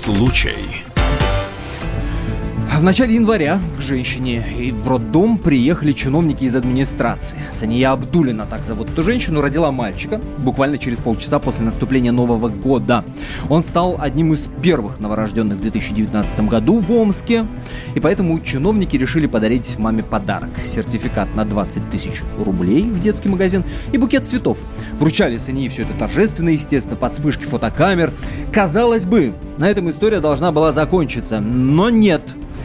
случай. В начале января к женщине в роддом приехали чиновники из администрации. Сания Абдулина, так зовут эту женщину, родила мальчика буквально через полчаса после наступления Нового года. Он стал одним из первых новорожденных в 2019 году в Омске. И поэтому чиновники решили подарить маме подарок. Сертификат на 20 тысяч рублей в детский магазин и букет цветов. Вручали Сании все это торжественно, естественно, под вспышки фотокамер. Казалось бы, на этом история должна была закончиться. Но нет.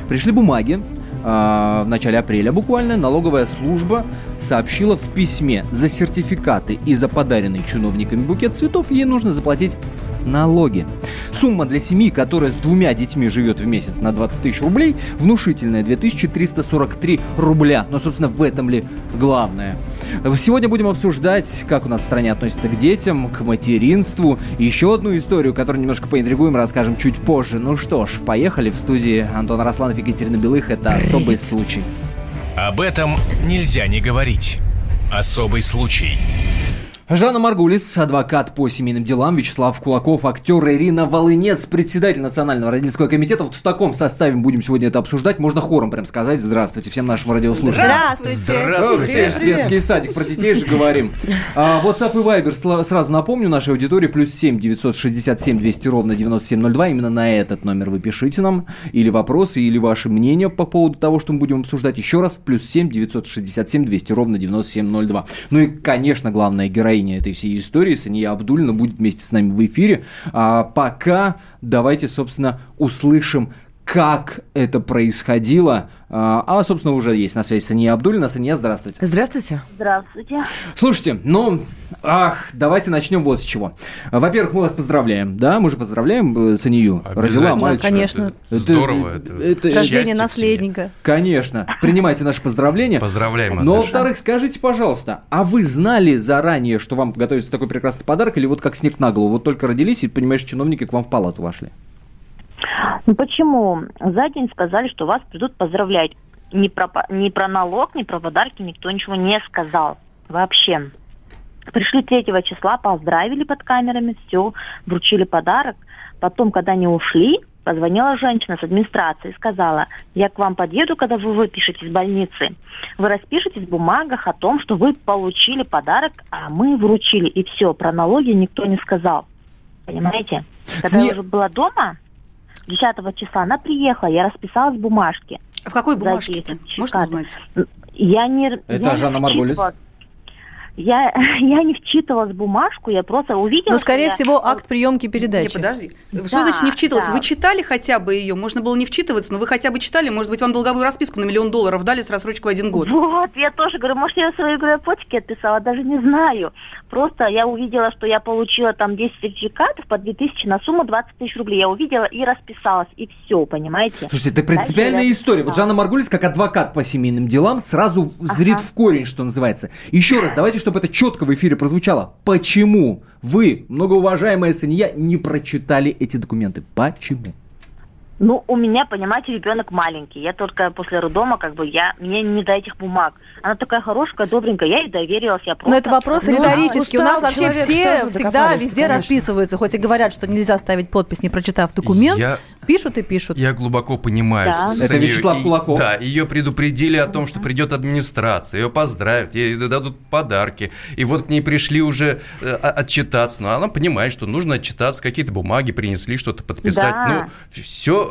Пришли бумаги, в начале апреля буквально налоговая служба сообщила в письме за сертификаты и за подаренный чиновниками букет цветов ей нужно заплатить налоги. Сумма для семьи, которая с двумя детьми живет в месяц на 20 тысяч рублей, внушительная 2343 рубля. Но, собственно, в этом ли главное? Сегодня будем обсуждать, как у нас в стране относятся к детям, к материнству. Еще одну историю, которую немножко поинтригуем, расскажем чуть позже. Ну что ж, поехали в студии Антон Росланов и Екатерина Белых. Это особый случай. Об этом нельзя не говорить. Особый случай. Жанна Маргулис, адвокат по семейным делам, Вячеслав Кулаков, актер Ирина Волынец, председатель Национального родительского комитета. Вот в таком составе будем сегодня это обсуждать. Можно хором прям сказать здравствуйте всем нашим радиослушателям. Здравствуйте. Здравствуйте. Привет, привет. Детский садик, про детей же говорим. А, WhatsApp и Viber, сразу напомню, нашей аудитории плюс 7 967 200 ровно 9702. Именно на этот номер вы пишите нам или вопросы, или ваши мнения по поводу того, что мы будем обсуждать. Еще раз, плюс 7 967 200 ровно 9702. Ну и, конечно, главная героиня героиня этой всей истории, Сания Абдулина, будет вместе с нами в эфире. А пока давайте, собственно, услышим, как это происходило. А, а, собственно, уже есть на связи Сания Абдулина. Сания, здравствуйте. Здравствуйте. Здравствуйте. Слушайте, ну, ах, давайте начнем вот с чего. Во-первых, мы вас поздравляем, да, мы же поздравляем э, Санию. Родила мальчика. конечно. Это, здорово. Это, это, это Рождение наследника. Конечно. Принимайте наши поздравления. Поздравляем. Но, во-вторых, скажите, пожалуйста, а вы знали заранее, что вам готовится такой прекрасный подарок, или вот как снег на голову, вот только родились, и, понимаешь, чиновники к вам в палату вошли? Ну почему? За день сказали, что вас придут поздравлять. Ни про, ни про налог, ни про подарки никто ничего не сказал. Вообще. Пришли 3 числа, поздравили под камерами, все, вручили подарок. Потом, когда они ушли, позвонила женщина с администрации и сказала, я к вам подъеду, когда вы выпишете из больницы. Вы распишетесь в бумагах о том, что вы получили подарок, а мы вручили. И все, про налоги никто не сказал. Понимаете? Когда Сне... я уже была дома, 10 числа она приехала, я расписалась в бумажке. В какой бумажке? Можно узнать? Я не... Это я Жанна Маргулис? Я, я не вчитывалась в бумажку, я просто увидела... Но, скорее я... всего, акт приемки передачи. Не, подожди. Да, что значит не вчитывалась? Да. Вы читали хотя бы ее? Можно было не вчитываться, но вы хотя бы читали. Может быть, вам долговую расписку на миллион долларов дали с рассрочкой один год. Вот, я тоже говорю, может, я свои почки отписала, даже не знаю. Просто я увидела, что я получила там 10 сертификатов по 2000 на сумму 20 тысяч рублей. Я увидела и расписалась, и все, понимаете? Слушайте, это принципиальная Дальше история. Вот Жанна Маргулис, как адвокат по семейным делам, сразу зрит ага. в корень, что называется. Еще раз, давайте, чтобы это четко в эфире прозвучало. Почему вы, многоуважаемая Сания, не прочитали эти документы? Почему? Ну, у меня, понимаете, ребенок маленький. Я только после роддома, как бы, я, мне не до этих бумаг. Она такая хорошая, добренькая, я ей доверилась, я просто... Но это вопрос риторический. У нас вообще все всегда везде расписываются, хоть и говорят, что нельзя ставить подпись, не прочитав документ. Я... Пишут и пишут. Я глубоко понимаю. Да. Это Вячеслав Кулаков. Да, ее предупредили о том, что придет администрация, ее поздравят, ей дадут подарки. И вот к ней пришли уже э, отчитаться. Но она понимает, что нужно отчитаться, какие-то бумаги принесли, что-то подписать. Да. Ну, все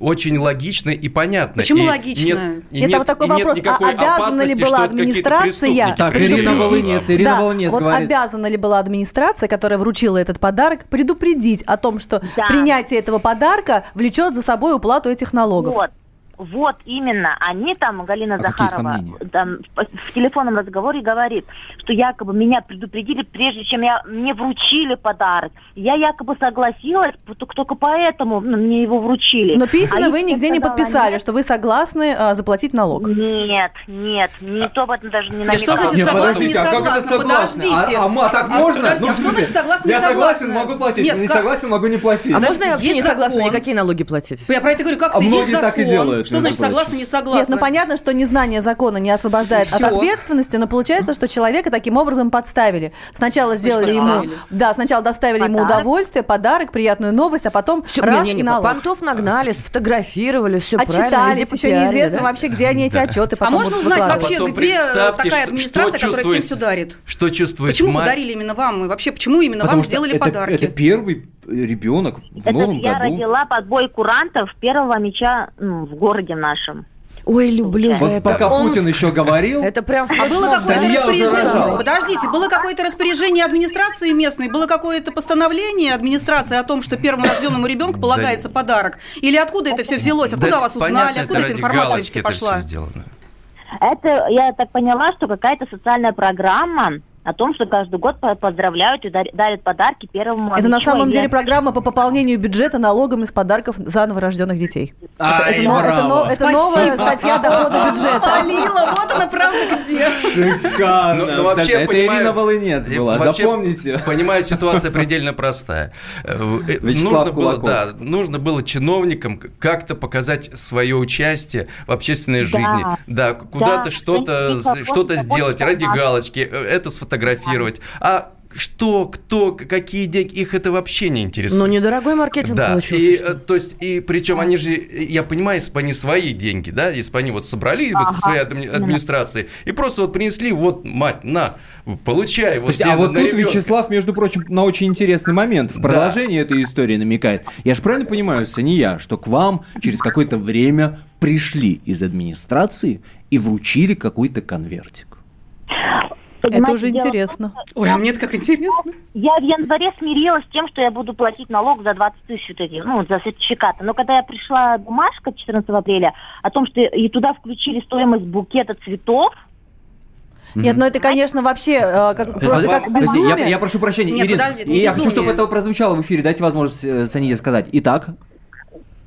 очень логично и понятно. Почему и логично? Нет, и это нет, вот такой вопрос. А обязана ли была администрация... Так, Ирина Волынец, Ирина да, Волынец вот говорит. обязана ли была администрация, которая вручила этот подарок, предупредить о том, что да. принятие этого подарка влечет за собой уплату этих налогов? Вот. Вот именно, они там, Галина а Захарова, там, в, в телефонном разговоре говорит, что якобы меня предупредили, прежде чем я, мне вручили подарок. Я якобы согласилась, только поэтому ну, мне его вручили. Но письменно а вы нигде не подписали, нет. что вы согласны а, заплатить налог. Нет, нет, никто об этом даже не намекал. Что значит нет, согласны, не согласны? А как это согласны? Подождите. А, а, а так а, можно? Подожди, ну, а что значит согласны, Я согласен, могу платить, нет, не как... согласен, могу не платить. А можно я вообще не согласна никакие налоги платить? Я про это говорю, как А многие так и делают. Что значит согласна, не согласна? Нет, ну понятно, что незнание закона не освобождает от ответственности, но получается, что человека таким образом подставили. Сначала сделали ему, да, сначала доставили ему удовольствие, подарок, приятную новость, а потом раз и налог. Понтов нагнали, сфотографировали, все Отчитались, еще неизвестно вообще, где они эти отчеты А можно узнать вообще, где такая администрация, которая всем все дарит? Что чувствует Почему подарили именно вам? И вообще, почему именно вам сделали подарки? Это первый ребенок в Это новом я году. родила под бой курантов первого мяча ну, в городе нашем. Ой, люблю за Вот это. пока Он- Путин еще говорил, Это прям А было какое-то распоряжение? Подождите, было какое-то распоряжение администрации местной, было какое-то постановление администрации о том, что первому рожденному ребенку полагается подарок? Или откуда это все взялось? Откуда Да вас узнали? понятно, Откуда это эта информация все это пошла? всё сделано. Это, я так поняла, что какая-то социальная программа о том, что каждый год по- поздравляют и дар- дарят подарки первому Это на самом деле я- программа по пополнению бюджета налогом из подарков за новорожденных детей. Это, Ай, это но- это браво. но- это Спасибо. новая статья дохода бюджета. Полила, вот она правда где. шикарно. Ну, ну, вообще, это понимаю, Ирина Волынец и была, вообще, запомните. Понимаю, ситуация предельно простая. Э, э, Вячеслав нужно было, Кулаков. да, нужно было чиновникам как-то показать свое участие в общественной жизни. Да, куда-то Да, что-то вот сделать ради галочки, э, это сфотографировать. А что, кто, какие деньги, их это вообще не интересует. Ну, недорогой маркетинг Да, получился. и, что э, то есть, и причем они же, я понимаю, если бы они свои деньги, да, если бы они вот собрали вот Ага, своей адми- администрации и просто вот принесли, вот, мать, на, получай, вот есть, а вот тут ребенка. Вячеслав, между прочим, на очень интересный момент в продолжении этой истории намекает. Я же правильно понимаю, Сания, что к вам через какое-то время пришли из администрации и вручили какой-то конвертик? Это Понимаете, уже дело в том, интересно. Ой, а мне это как интересно. Я в январе смирилась с тем, что я буду платить налог за 20 тысяч вот эти, ну, за сертификаты. Но когда я пришла бумажка 14 апреля о том, что и туда включили стоимость букета цветов, Нет, ну это, конечно, вообще э, как, просто как безумие. я, я прошу прощения, Нет, Ирина, подожди, это и не я хочу, чтобы это прозвучало в эфире. Дайте возможность э, Сание сказать. Итак,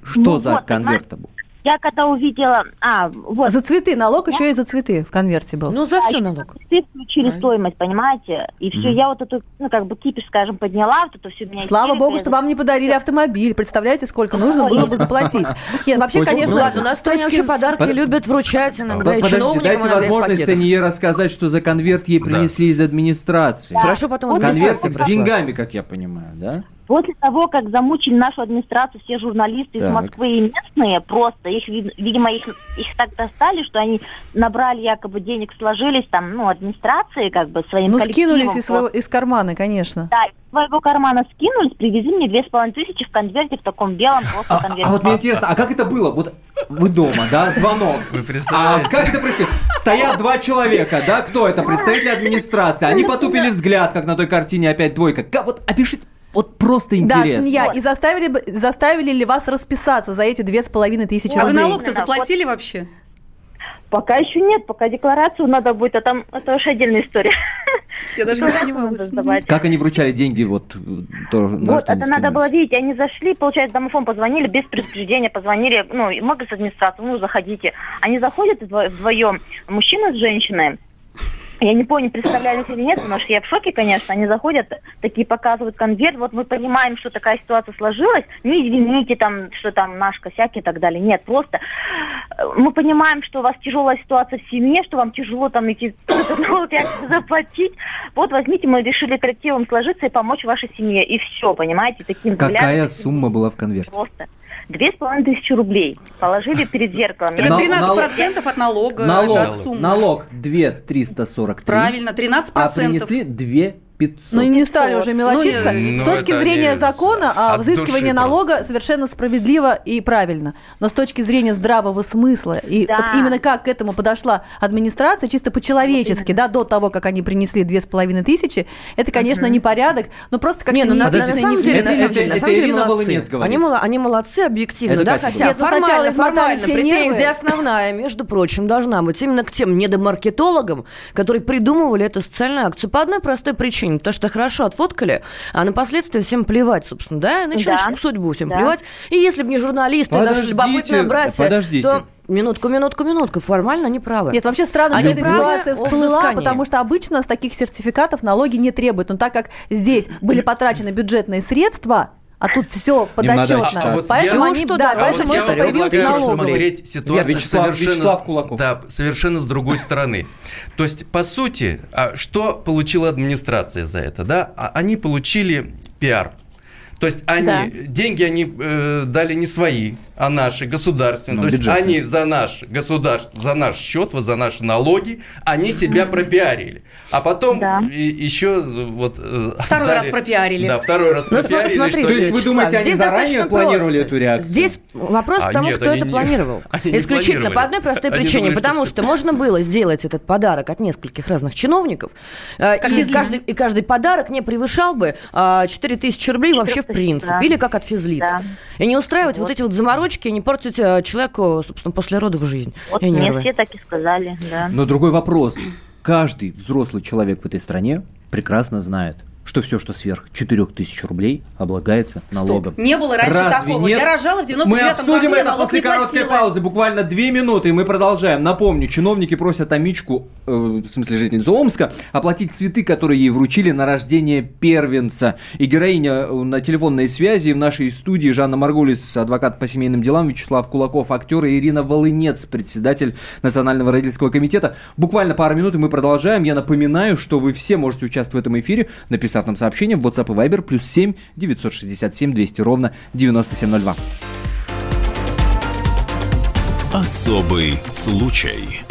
что Ну за вот, конверт был? Я когда увидела... А, вот, За цветы, налог еще и за цветы в конверте был. Ну, за все налог. цветы включили стоимость, понимаете? И все, я вот эту, ну, как бы кипиш, скажем, подняла, вот это все меня Слава истерика, богу, что вам не подарили автомобиль. Представляете, сколько нужно было бы заплатить. Нет, вообще, конечно, Ну ладно, у нас стране точки вообще подарки Под- любят вручать иногда и Подождите, чиновникам, дайте возможность. Сание рассказать, что за конверт ей принесли из администрации. Хорошо, потом Конвертик с деньгами, как я понимаю, да? После того, как замучили нашу администрацию, все журналисты из Так. Москвы и местные, просто их, вид- видимо, их, их так достали, что они набрали якобы денег, сложились там, ну, администрации, как бы, своим Ну, скинулись из, своего, из кармана, конечно. Да, из своего кармана скинулись, привезли мне две с половиной тысячи в конверте, в таком белом просто А, конверте. а вот мне интересно, а как это было? Вот вы дома, да, звонок. Вы А представляете? как это происходит? Стоят два человека, да, кто это? Представители администрации. Они потупили взгляд, как на той картине опять двойка. Как, вот опишите, вот просто Да, интересно. Сния, и заставили, бы- заставили ли вас расписаться за эти две с половиной тысячи А вы рублей? налог-то заплатили вообще? Пока еще нет, пока декларацию надо будет, а там это уж отдельная история. Я даже не занималась. Как они вручали деньги, вот, то, на Вот, это надо было видеть. Они зашли, получается, домофон позвонили без предупреждения, позвонили, ну, и мы с администрацией, ну, заходите. Они заходят вдво- вдвоем, мужчина с женщиной. Я не помню, представлялись или нет, потому что я в шоке, конечно. Они заходят, такие показывают конверт. Вот мы понимаем, что такая ситуация сложилась. Не извините, там, что там наш косяк и так далее. Нет, просто э, мы понимаем, что у вас тяжелая ситуация в семье, что вам тяжело там идти заплатить. Вот возьмите, мы решили коллективом сложиться и помочь вашей семье. И все, понимаете, таким Какая взглядом. сумма была в конверте? Просто. Две с половиной тысячи рублей положили перед зеркалом. Это Нал- 13% от налога, Налог, это от суммы. налог 2 343. Правильно, 13%. А принесли 2 500. Ну, не стали уже мелочиться. Ну, не- с ну, точки зрения не- закона, а, взыскивание налога просто. совершенно справедливо и правильно. Но с точки зрения здравого смысла, и Да. вот именно как к этому подошла администрация, чисто по-человечески, да, до того, как они принесли две с половиной тысячи, это, конечно, непорядок, но просто как-то Не, ну на, на и самом деле, на самом Это- деле, на самом деле молодцы. Они, молодцы объективно, Это да, хотя Нет, ну формально, формально все претензия нервы. основная, между прочим, должна быть именно к тем недомаркетологам, которые придумывали эту социальную акцию по одной простой причине, потому что хорошо отфоткали, а на последствия всем плевать, собственно, да, и на человеческую судьбу всем Да. плевать. И если бы не журналисты, даже Подождите, любопытные братья, подождите. то минутку, минутку, минутку, формально они правы. Нет, вообще странно, что Они эта правы ситуация всплыла, потому что обычно с таких сертификатов налоги не требуют. Но так как здесь были потрачены бюджетные средства, А тут все подотчетно. А, а вот поэтому я, они, что да, поэтому это появилось налоговый. смотреть ситуацию Вячеслав, совершенно, Вячеслав Кулаков. Да, совершенно с другой стороны. То есть, по сути, а что получила администрация за это? Да? Они получили пиар. То есть они, да. деньги они э, дали не свои, а наши, государственные. Ну, То есть они за наш государство, за наш счет, за наши налоги, они себя пропиарили. А потом да. еще вот... Э, второй дали, раз пропиарили. Да, второй раз ну, пропиарили. Смотрите, что... То есть вы думаете, они заранее планировали просто. эту реакцию? Здесь вопрос а, к тому, нет, кто это не, планировал. Исключительно по одной простой они причине. Думали, потому что, что можно было сделать этот подарок от нескольких разных чиновников. Э, как и, каждый, и каждый подарок не превышал бы 4000 а, рублей вообще в принципе. Да. Или как от физлиц. Да. И не устраивать вот. вот эти вот заморочки, не портить э, человеку, собственно, после родов жизнь. Вот мне все так и сказали, да. Но другой вопрос. Каждый взрослый человек в этой стране прекрасно знает – что все, что сверх 4000 рублей, облагается налогом. Стоп. Не было раньше Разве такого. Нет? Я рожала в 99 Мы обсудим году, это после короткой паузы, буквально две минуты, и мы продолжаем. Напомню, чиновники просят Амичку, э, в смысле жительницу Омска, оплатить цветы, которые ей вручили на рождение первенца. И героиня э, на телефонной связи в нашей студии Жанна Маргулис, адвокат по семейным делам, Вячеслав Кулаков, актер и Ирина Волынец, председатель Национального родительского комитета. Буквально пару минут, и мы продолжаем. Я напоминаю, что вы все можете участвовать в этом эфире, написав нам сообщение в WhatsApp и Viber плюс 7 967 200 ровно 9702. Особый случай.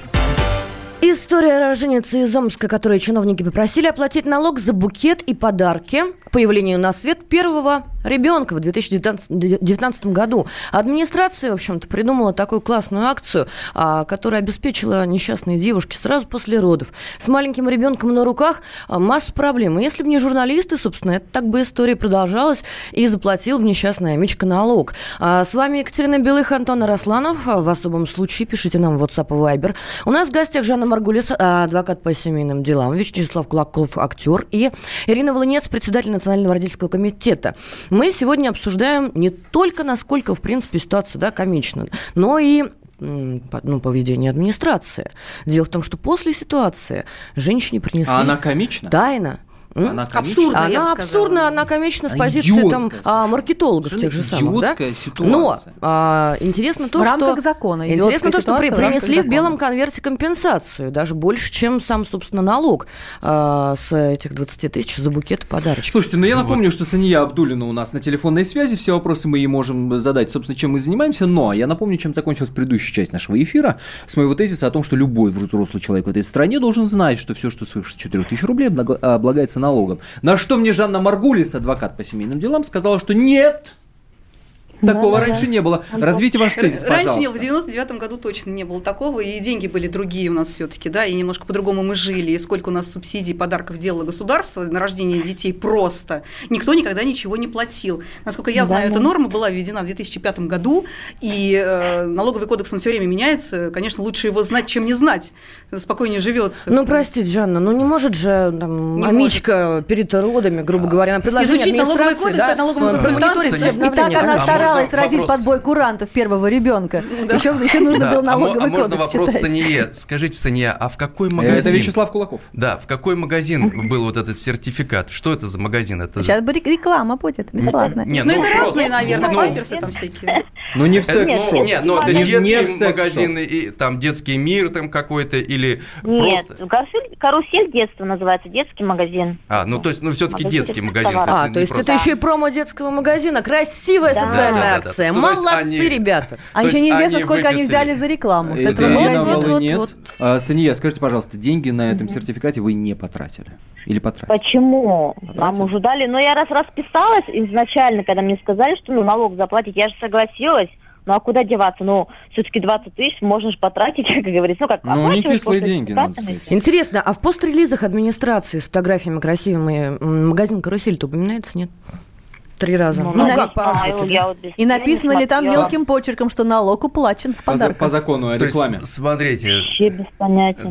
История роженицы из Омска, которой чиновники попросили оплатить налог за букет и подарки к появлению на свет первого ребенка в 2019 году. Администрация, в общем-то, придумала такую классную акцию, а, которая обеспечила несчастной девушке сразу после родов с маленьким ребенком на руках а, массу проблем. Если бы не журналисты, собственно, это так бы история продолжалась и заплатил бы несчастная Мичка налог. А, с вами Екатерина Белых, Антон Росланов. В особом случае пишите нам в WhatsApp и Viber. У нас в гостях Жанна Маргулис, адвокат по семейным делам, Вячеслав Кулаков, актер, и Ирина Волынец, председатель Национального родительского комитета. Мы сегодня обсуждаем не только, насколько, в принципе, ситуация да, комична, но и ну, поведение администрации. Дело в том, что после ситуации женщине принесли... А она комична? Тайна она абсурдная, она абсурдная, она комична с позиции там, а, маркетологов тех же самых. Да? Ситуация. Но а, интересно то, в что... рамках закона. Интересно то, что при, принесли в, в белом конверте компенсацию, даже больше, чем сам, собственно, налог а, с этих 20 тысяч за букет подарочек. Слушайте, ну я напомню, вот. что Сания Абдулина у нас на телефонной связи, все вопросы мы ей можем задать, собственно, чем мы занимаемся, но я напомню, чем закончилась предыдущая часть нашего эфира, с моего тезиса о том, что любой взрослый человек в этой стране должен знать, что все, что свыше 4 тысяч рублей, облагается налогом. На что мне Жанна Маргулис, адвокат по семейным делам, сказала, что нет, Такого да, раньше да. не было. Развейте ваш тезис, Раньше не, в 99-м году точно не было такого, и деньги были другие у нас все-таки, да, и немножко по-другому мы жили, и сколько у нас субсидий, подарков делало государство на рождение детей просто. Никто никогда ничего не платил. Насколько я знаю, да, эта норма была введена в 2005 году, и э, налоговый кодекс, он все время меняется. Конечно, лучше его знать, чем не знать. Спокойнее живется. Ну, простите, Жанна, ну не может же там, не амичка может. перед родами, грубо говоря, на предложение Изучить налоговый кодекс, да, налоговый кодекс. И так она старалась собиралась родить вопрос... под бой курантов первого ребенка. Да. Еще, еще нужно да. было а налоговый а, а можно вопрос читать. Сания? Скажите, Сания, а в какой магазин... Это Вячеслав Кулаков. Да, в какой магазин был вот этот сертификат? Что это за магазин? Это... Сейчас бы реклама будет, бесплатно. Не, ну, ну, это разные, наверное, ну, памперсы там всякие. Ну, не в секс-шоп. Нет, ну, это детский магазин, и там детский мир там какой-то, или Нет, карусель детства называется, детский магазин. А, ну, то есть, ну, все-таки детский магазин. А, то есть это еще и промо детского магазина. Красивая социальная Шикарная акция. Молодцы, ребята. А еще неизвестно, сколько они взяли за рекламу. С этого магазина. А, Сания, скажите, пожалуйста, деньги на этом сертификате вы не потратили? Или потратили? Почему? Нам уже дали. Но я раз расписалась изначально, когда мне сказали, что ну, налог заплатить, я же согласилась. Ну а куда деваться? Ну, все-таки 20 тысяч можно же потратить, как говорится. Ну, как ну не кислые деньги, Интересно, а в пострелизах администрации с фотографиями красивыми магазин «Карусель»-то упоминается, нет? Три раза. Ну, ну как по да? И написано ли там мелким почерком, что налог уплачен с подарком? По, по закону о рекламе. То есть, смотрите,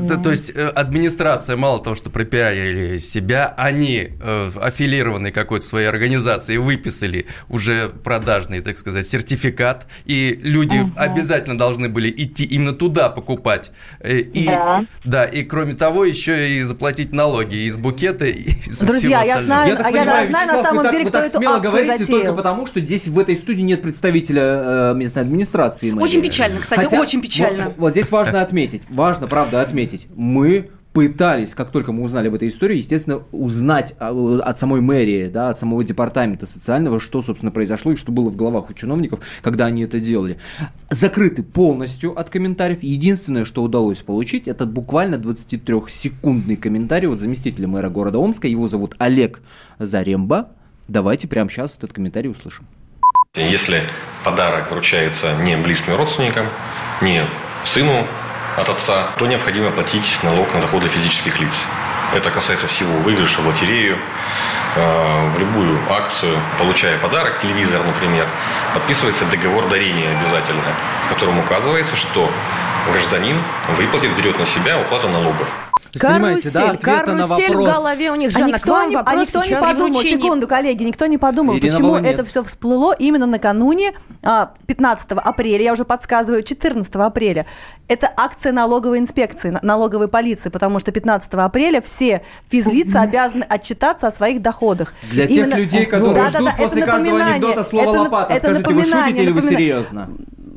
то, то есть э, администрация мало того, что пропиарили себя, они э, аффилированные какой-то своей организацией выписали уже продажный, так сказать, сертификат, и люди угу. обязательно должны были идти именно туда покупать. Э, и, да. да, и кроме того, еще и заплатить налоги из букета, и из Друзья, я знаю, я, а я знаю на самом деле, кто эту акцию говорите затеял. только потому, что здесь в этой студии нет представителя э, местной администрации. Мэрии. Очень печально, кстати, Хотя, очень печально. Вот, вот здесь важно отметить, важно, правда, отметить. Мы пытались, как только мы узнали об этой истории, естественно, узнать от самой мэрии, да, от самого департамента социального, что, собственно, произошло и что было в головах у чиновников, когда они это делали. Закрыты полностью от комментариев. Единственное, что удалось получить, это буквально 23-секундный комментарий от заместителя мэра города Омска. Его зовут Олег Заремба. Давайте прямо сейчас этот комментарий услышим. Если подарок вручается не близким родственникам, не сыну от отца, то необходимо платить налог на доходы физических лиц. Это касается всего выигрыша в лотерею, э, в любую акцию, получая подарок, телевизор, например, подписывается договор дарения обязательно, в котором указывается, что гражданин выплатит, берет на себя уплату налогов. Карусель, да, карусель в голове у них. Жанна, а никто, не, а никто не подумал, секунду, коллеги, никто не подумал, Ирина почему Волынец. это все всплыло именно накануне 15 а, апреля, я уже подсказываю, 14 апреля. Это акция налоговой инспекции, налоговой полиции, потому что 15 апреля все физлица обязаны отчитаться о своих доходах. Для именно... тех людей, которые да, ждут да, да, после каждого анекдота слово это, «лопата», это скажите, вы шутите или вы серьезно?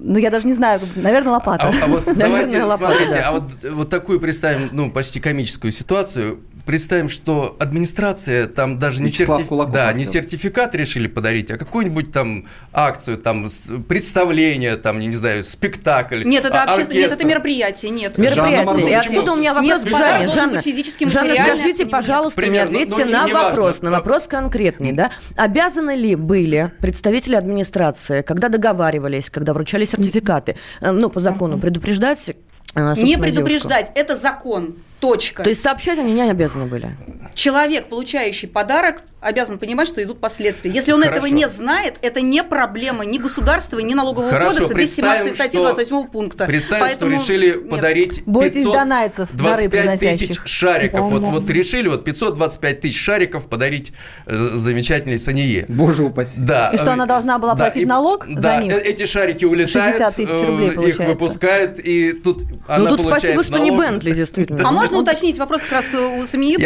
Ну, я даже не знаю, наверное, лопата. А, а вот давайте, смотрите, а вот, вот такую представим, ну, почти комическую ситуацию представим, что администрация там даже не, сертиф... да, не сертификат решили подарить, а какую-нибудь там акцию, там представление, там, не знаю, спектакль. Нет, это а, общественно, нет, это мероприятие, нет. Мероприятие. И отсюда у меня вопрос к Жанне. Жанна, Жанна скажите, пожалуйста, Примерно, мне ответьте на вопрос, на вопрос конкретный, да? Обязаны ли были представители администрации, когда договаривались, когда вручали сертификаты, э, ну, по закону, предупреждать а, не предупреждать, девушку. это закон. Точка. То есть сообщать они не обязаны были? Человек, получающий подарок, обязан понимать, что идут последствия. Если он Хорошо. этого не знает, это не проблема ни государства, ни налогового Хорошо, кодекса, 217 статьи 28 пункта. Представим, Поэтому... что решили нет. подарить 525 тысяч шариков. Вот, вот решили вот 525 тысяч шариков подарить э, замечательной Санье. Боже упаси. Да. И что она должна была да, платить и, налог да, за них? Э, эти шарики улетают, 60 тысяч рублей, э, их выпускают, и тут ну, она тут спасибо, что не Бентли, действительно. А можно уточнить вопрос как раз у семьи?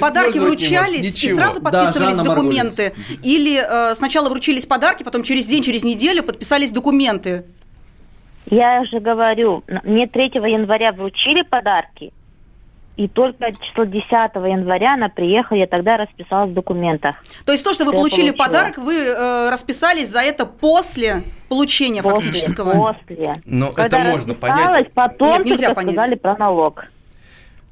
Подарки вручались и сразу подписывались да, документы? Или э, сначала вручились подарки, потом через день, через неделю подписались документы? Я же говорю, мне 3 января вручили подарки, и только число 10 января она приехала, я тогда расписалась в документах. То есть то, что вы получили подарок, вы э, расписались за это после получения после, фактического? После. Но Когда это можно понять. Потом Нет, нельзя понять. сказали про налог.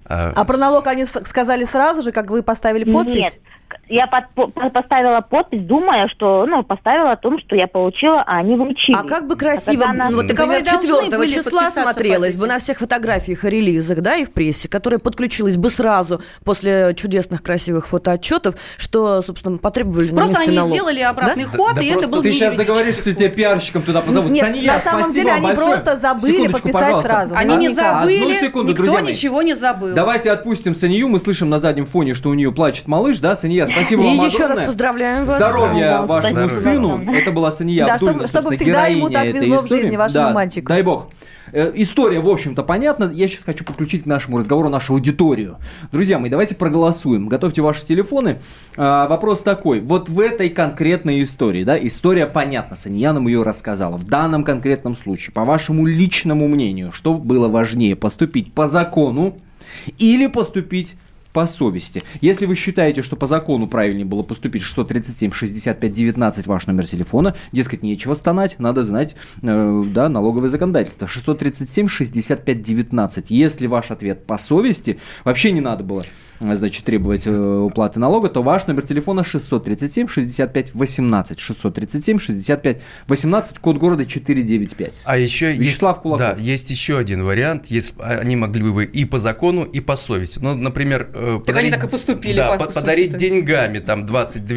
А, а про налог они сказали сразу же, как вы поставили подпись? Нет, я под, поставила подпись, думая, что, ну, поставила о том, что я получила, а они вручили. А как бы красиво, а она... ну, вот, например, 4 числа смотрелось бы на всех фотографиях и релизах, да, и в прессе, которая подключилась бы сразу после чудесных красивых фотоотчетов, что, собственно, потребовали Просто они налог. сделали обратный да? ход, да, и это был Ты сейчас договоришь, что тебя пиарщиком туда позовут. Нет, Санья, на самом деле они большое. просто забыли Секундочку, подписать пожалуйста. сразу. Они не забыли, Одну секунду, никто ничего не забыл. Давайте отпустим Санью, мы слышим на заднем фоне, что у нее плачет малыш, да, Санья, спасибо вам огромное еще раз поздравляем вас. Здоровья вашему сыну. Это была Сания Да, чтобы, чтобы всегда ему так везло в жизни, вашему мальчику. Дай бог. Э, история, в общем-то, понятна. Я сейчас хочу подключить к нашему разговору нашу аудиторию. Друзья мои, давайте проголосуем. Готовьте ваши телефоны. А, вопрос такой. Вот в этой конкретной истории, да, история понятна, Санья нам ее рассказала. В данном конкретном случае, по вашему личному мнению, что было важнее, поступить по закону или поступить по совести. Если вы считаете, что по закону правильнее было поступить 637 65 19 ваш номер телефона, дескать, нечего стонать, надо знать, э, да, налоговое законодательство. 637 65 19. Если ваш ответ по совести, вообще не надо было значит, требовать э, уплаты налога, то ваш номер телефона 637 65 18. 637 65 18, код города 495. А еще Вячеслав есть, Кулаков. Да, есть еще один вариант. Есть, они могли бы и по закону, и по совести. Ну, например... Э, так подарить, они так и поступили. Да, по, подарить сути деньгами там 22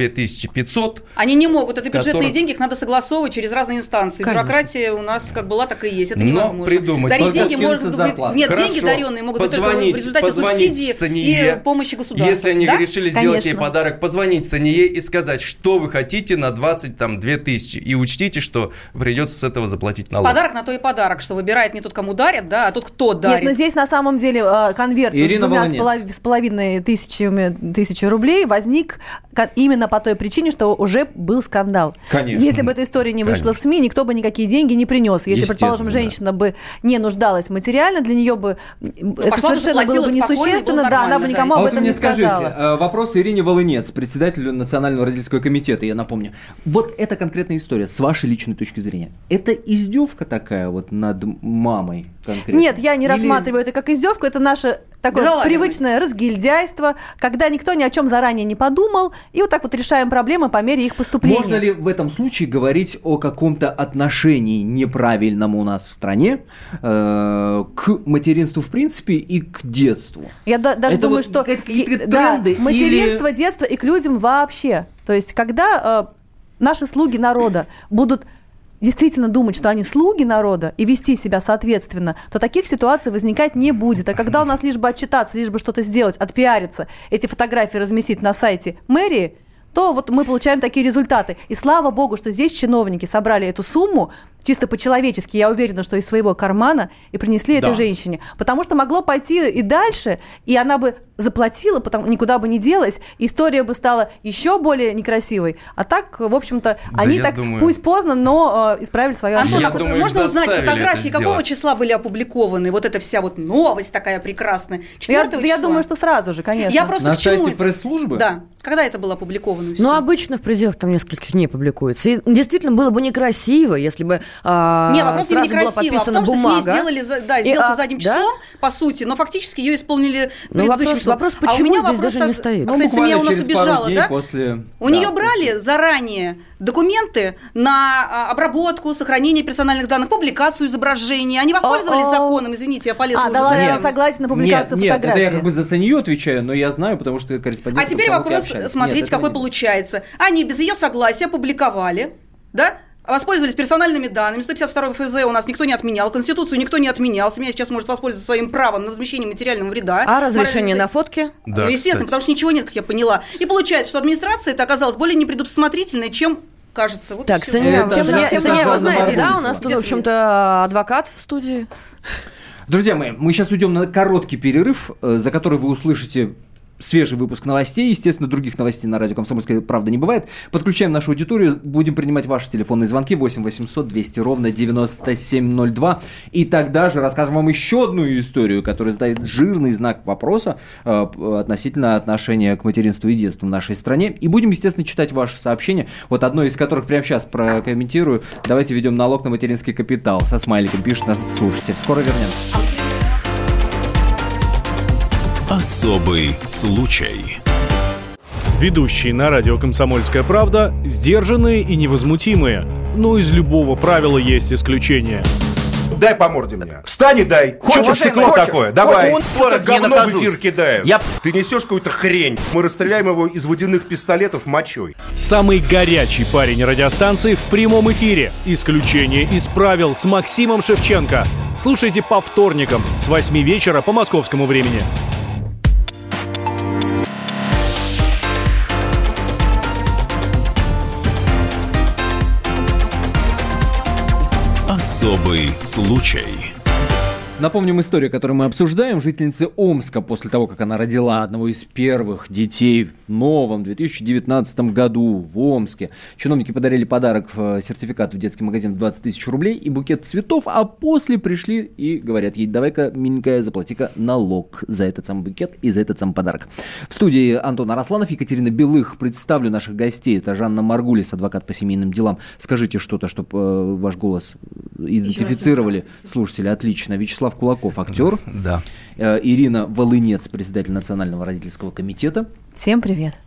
500. Они не могут. Это бюджетные которые... деньги, их надо согласовывать через разные инстанции. Конечно. Бюрократия у нас как была, так и есть. Это Но невозможно. придумать. Дарить деньги может быть... Нет, Хорошо. деньги даренные могут позвонить, быть только в результате субсидии и помощи государства. Если они да? решили сделать Конечно. ей подарок, позвонить Сание и сказать, что вы хотите на 22 тысячи. И учтите, что придется с этого заплатить налог. Подарок на то и подарок, что выбирает не тот, кому дарят, да, а тот, кто дарит. Нет, но здесь на самом деле э, конверт Ирина с двумя Волынец. с половиной тысячами тысячи рублей возник именно по той причине, что уже был скандал. Конечно. Если бы эта история не вышла Конечно. в СМИ, никто бы никакие деньги не принес. Если, предположим, женщина бы не нуждалась материально, для нее бы ну, это совершенно было бы несущественно, да, она бы никому а вот этом мне не скажите, сказала. вопрос Ирине Волынец, председателю Национального родительского комитета, я напомню. Вот эта конкретная история, с вашей личной точки зрения, это издевка такая вот над мамой конкретно? Нет, я не Или... рассматриваю это как издевку, это наше такое привычное разгильдяйство, когда никто ни о чем заранее не подумал, и вот так вот решаем проблемы по мере их поступления. Можно ли в этом случае говорить о каком-то отношении неправильном у нас в стране э, к материнству в принципе и к детству? Я да, даже это думаю, вот что да, материнство, или... детство и к людям вообще. То есть, когда э, наши слуги народа будут действительно думать, что они слуги народа и вести себя соответственно, то таких ситуаций возникать не будет. А когда у нас лишь бы отчитаться, лишь бы что-то сделать, отпиариться, эти фотографии разместить на сайте мэрии, то вот мы получаем такие результаты. И слава богу, что здесь чиновники собрали эту сумму, чисто по-человечески, я уверена, что из своего кармана, и принесли да. этой женщине. Потому что могло пойти и дальше, и она бы заплатила, потому никуда бы не делась, история бы стала еще более некрасивой. А так, в общем-то, да они так, думаю... пусть поздно, но э, исправили свою ошибку. Антон, а думаю, можно узнать фотографии, какого числа были опубликованы? Вот эта вся вот новость такая прекрасная. Я, числа? я думаю, что сразу же, конечно. Я просто На сайте пресс-службы? Да. Когда это было опубликовано? Ну, обычно в пределах там нескольких дней публикуется. И действительно было бы некрасиво, если бы а, Не, вопрос не некрасиво, а в том, бумага. что с ней сделали да, сделку и, а, задним числом, да? по сути, но фактически ее исполнили ну, вопрос, вопрос, почему а у меня здесь вопрос даже так, не стоит? Ну, кстати, меня у нас убежала, да? После... У да, нее брали после... заранее документы на а, обработку, сохранение персональных данных, публикацию изображений. Они воспользовались законом, извините, я полезла а, уже да, я согласен на публикацию нет, фотографий. Нет, это я как бы за Санью отвечаю, но я знаю, потому что корреспондент... А теперь вопрос, смотрите, нет, какой получается. Они без ее согласия публиковали, да, воспользовались персональными данными. 152 ФЗ у нас никто не отменял, Конституцию никто не отменял. Семья сейчас может воспользоваться своим правом на возмещение материального вреда. А разрешение на фотки? Да, ну, естественно, кстати. потому что ничего нет, как я поняла. И получается, что администрация это оказалась более непредусмотрительной, чем кажется. Вот так, Саня, чем, чем, вы знаете, да, у нас тут, в общем-то, адвокат в студии. Друзья мои, мы сейчас уйдем на короткий перерыв, э, за который вы услышите свежий выпуск новостей. Естественно, других новостей на радио «Комсомольская правда» не бывает. Подключаем нашу аудиторию. Будем принимать ваши телефонные звонки 8 800 200 ровно 9702. И тогда же расскажем вам еще одну историю, которая ставит жирный знак вопроса э, относительно отношения к материнству и детству в нашей стране. И будем, естественно, читать ваши сообщения. Вот одно из которых прямо сейчас прокомментирую. Давайте ведем налог на материнский капитал. Со смайликом пишет нас слушатель. Скоро вернемся. Особый случай. Ведущие на радио «Комсомольская правда» сдержанные и невозмутимые. Но из любого правила есть исключение. Дай по морде мне. Встань и дай. Хочешь стекло хочешь? такое? Давай. Он это говно в эфир кидает. Я... Ты несешь какую-то хрень. Мы расстреляем его из водяных пистолетов мочой. Самый горячий парень радиостанции в прямом эфире. Исключение из правил с Максимом Шевченко. Слушайте по вторникам с 8 вечера по московскому времени. Особый случай. Напомним историю, которую мы обсуждаем. Жительница Омска после того, как она родила одного из первых детей в новом 2019 году в Омске. Чиновники подарили подарок, э, сертификат в детский магазин в 20 тысяч рублей и букет цветов, а после пришли и говорят ей, давай-ка, миленькая, заплати-ка налог за этот самый букет и за этот самый подарок. В студии Антон Арасланов, Екатерина Белых. Представлю наших гостей. Это Жанна Маргулис, адвокат по семейным делам. Скажите что-то, чтобы э, ваш голос идентифицировали слушатели. Отлично. Вячеслав Вячеслав Кулаков, актер. Да. Э, Ирина Волынец, председатель Национального родительского комитета. Всем привет.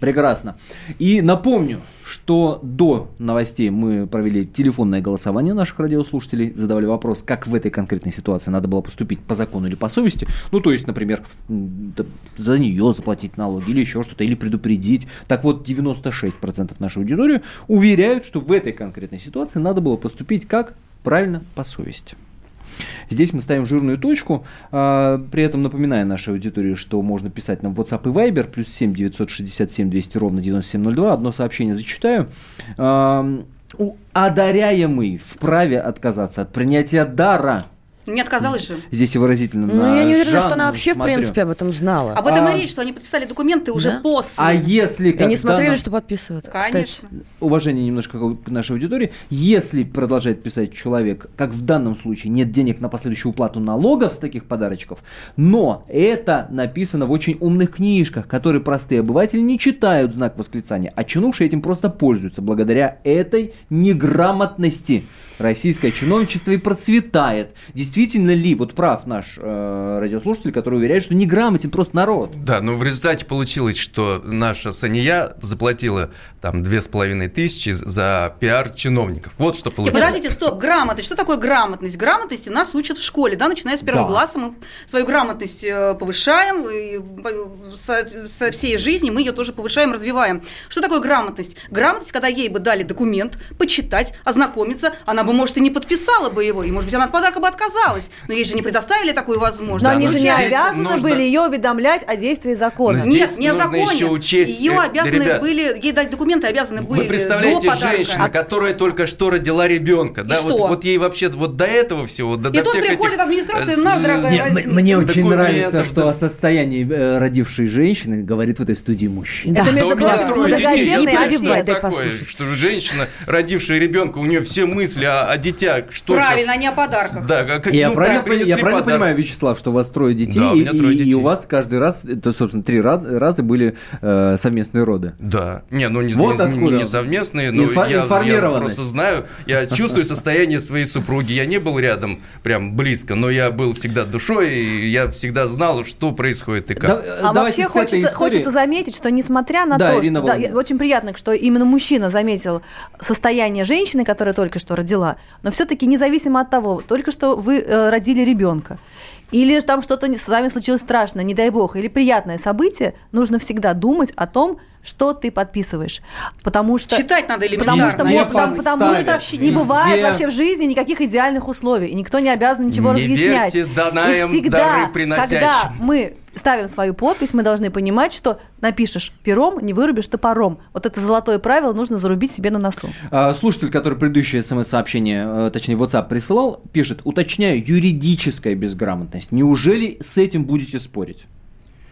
Прекрасно. И напомню, что до новостей мы провели телефонное голосование наших радиослушателей, задавали вопрос, как в этой конкретной ситуации надо было поступить по закону или по совести. Ну, то есть, например, за нее заплатить налоги или еще что-то, или предупредить. Так вот, 96% нашей аудитории уверяют, что в этой конкретной ситуации надо было поступить как правильно по совести. Здесь мы ставим жирную точку, а, при этом напоминая нашей аудитории, что можно писать нам в WhatsApp и Viber, плюс 7 967 200 ровно 9702, одно сообщение зачитаю. Одаряемый вправе отказаться от принятия дара – не отказалась же. Здесь и выразительно Ну, я не уверена, что она вообще, смотрю. в принципе, об этом знала. Об этом а... и речь, что они подписали документы уже да? после. А если... И не смотрели, что подписывают. Конечно. Кстати, уважение немножко к нашей аудитории. Если продолжает писать человек, как в данном случае, нет денег на последующую уплату налогов с таких подарочков, но это написано в очень умных книжках, которые простые обыватели не читают знак восклицания, а чинуши этим просто пользуются благодаря этой неграмотности российское чиновничество и процветает. Действительно ли, вот прав наш э, радиослушатель, который уверяет, что не грамотен просто народ. Да, но в результате получилось, что наша Сания заплатила там две с половиной тысячи за пиар чиновников. Вот что получилось. И подождите, стоп, грамотность. Что такое грамотность? Грамотности нас учат в школе, да, начиная с первого да. класса. Мы свою грамотность э, повышаем, и со, со всей жизни мы ее тоже повышаем, развиваем. Что такое грамотность? Грамотность, когда ей бы дали документ, почитать, ознакомиться, она бы, может, и не подписала бы его, и, может быть, она от подарка бы отказалась. Но ей же не предоставили такую возможность. Но они же не обязаны нужно... были ее уведомлять о действии закона. Нет, не о законе. Учесть... Ее э, обязаны ребят, были, ей дать документы обязаны были Вы представляете, женщина, а... которая только что родила ребенка, да, вот, вот ей вообще вот до этого всего, до, и до тут всех приходит этих... администрация, на, дорогая, Нет, Мне очень нравится, что о состоянии э, родившей женщины говорит в этой студии мужчина. Это, между прочим, многодетные такое, что женщина, родившая ребенка, у нее все мысли о детях, что Правильно, сейчас... а не о подарках. Да, как, я ну, правильно, да, я правильно понимаю, Вячеслав, что у вас трое детей, да, у меня трое и, детей. и у вас каждый раз, это, собственно, три раза были э, совместные роды. Да. Не, ну не, вот не, не, не совместные, но Инфо- я, я просто знаю, я чувствую состояние своей супруги. Я не был рядом прям близко, но я был всегда душой, и я всегда знал, что происходит и как. Да, а вообще хочется, истории... хочется заметить, что несмотря на да, то, Ирина что, да, очень приятно, что именно мужчина заметил состояние женщины, которая только что родила, но все-таки независимо от того, только что вы э, родили ребенка, или там что-то с вами случилось страшное, не дай бог, или приятное событие, нужно всегда думать о том, что ты подписываешь. Потому что... Читать надо или Потому что, вот, потому, потому что не бывает вообще в жизни никаких идеальных условий, и никто не обязан ничего не разъяснять. Верьте и всегда, дары когда мы ставим свою подпись, мы должны понимать, что напишешь пером, не вырубишь топором. Вот это золотое правило нужно зарубить себе на носу. А, слушатель, который предыдущее смс-сообщение, э, точнее WhatsApp присылал, пишет, уточняю, юридическая безграмотность. Неужели с этим будете спорить?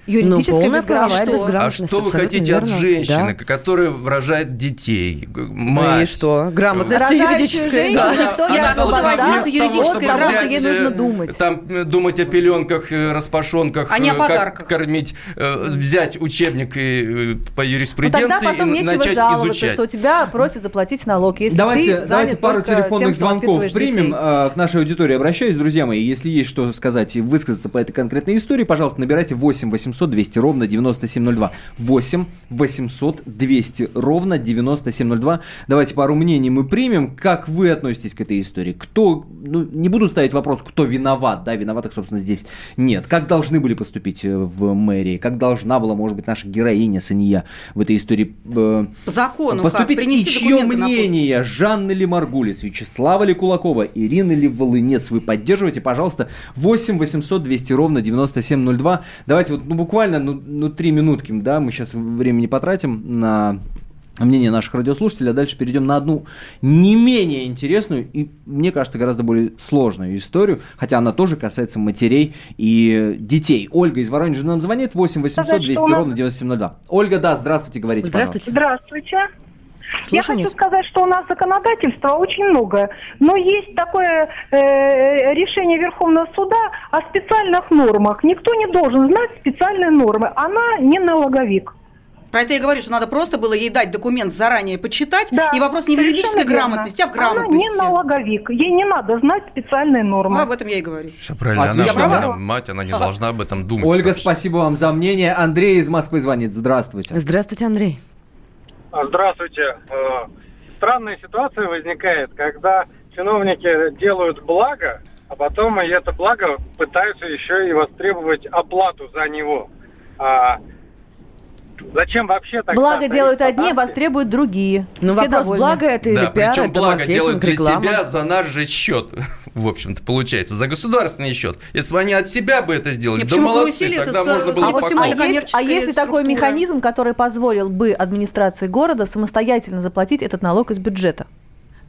Юридическая ну, безграмотность. А что вы хотите верно. от женщины, да. которая рожает детей? Мать. Ну и что? Грамотность юридическая. женщину да. никто не освобождает юридической грамотности, ей нужно думать. Там э, думать о пеленках, э, распашонках, а не о подарках. как кормить, э, взять учебник по юриспруденции ну, тогда потом и начать жаловаться, изучать. что тебя просят заплатить налог, если давайте, ты давайте пару телефонных тем, звонков примем. Детей. К нашей аудитории обращаюсь, друзья мои. Если есть что сказать и высказаться по этой конкретной истории, пожалуйста, набирайте 8 800 800 200 ровно 9702. 8 800 200 ровно 9702. Давайте пару мнений мы примем. Как вы относитесь к этой истории? Кто, ну, не буду ставить вопрос, кто виноват, да, виноватых, собственно, здесь нет. Как должны были поступить э, в мэрии? Как должна была, может быть, наша героиня Сания в этой истории э, закону поступить? Как? И чье мнение? Жанны ли Маргулис, Вячеслава ли Кулакова, Ирины ли Волынец? Вы поддерживаете, пожалуйста, 8 800 200 ровно 9702. Давайте вот, ну, буквально, ну, ну, три минутки, да, мы сейчас времени потратим на мнение наших радиослушателей, а дальше перейдем на одну не менее интересную и, мне кажется, гораздо более сложную историю, хотя она тоже касается матерей и детей. Ольга из Воронежа нам звонит 8 800 200 ровно 9702. Ольга, да, здравствуйте, говорите, Здравствуйте. Пожалуйста. Здравствуйте. Я хочу сказать, что у нас законодательство очень много, но есть такое э, решение Верховного суда о специальных нормах. Никто не должен знать специальные нормы. Она не налоговик. Про это я говорю, что надо просто было ей дать документ заранее почитать. Да, и вопрос не в юридической грамотности, а в грамотности. Она не налоговик. Ей не надо знать специальные нормы. Ну, об этом я и говорю. Все правильно. Отлично. Она, она мать, она не ага. должна об этом думать. Ольга, вообще. спасибо вам за мнение. Андрей из Москвы звонит. Здравствуйте. Здравствуйте, Андрей. Здравствуйте. Э, странная ситуация возникает, когда чиновники делают благо, а потом это благо пытаются еще и востребовать оплату за него. Зачем вообще так? Благо делают одни, а востребуют другие. Ну, Все вопрос, довольны. благо это или да, пиар, причем это благо делают для реклама. себя за наш же счет, в общем-то, получается, за государственный счет. Если бы они от себя бы это сделали, Нет, да молодцы, тогда с, можно было а, а, есть, а есть ли такой механизм, который позволил бы администрации города самостоятельно заплатить этот налог из бюджета?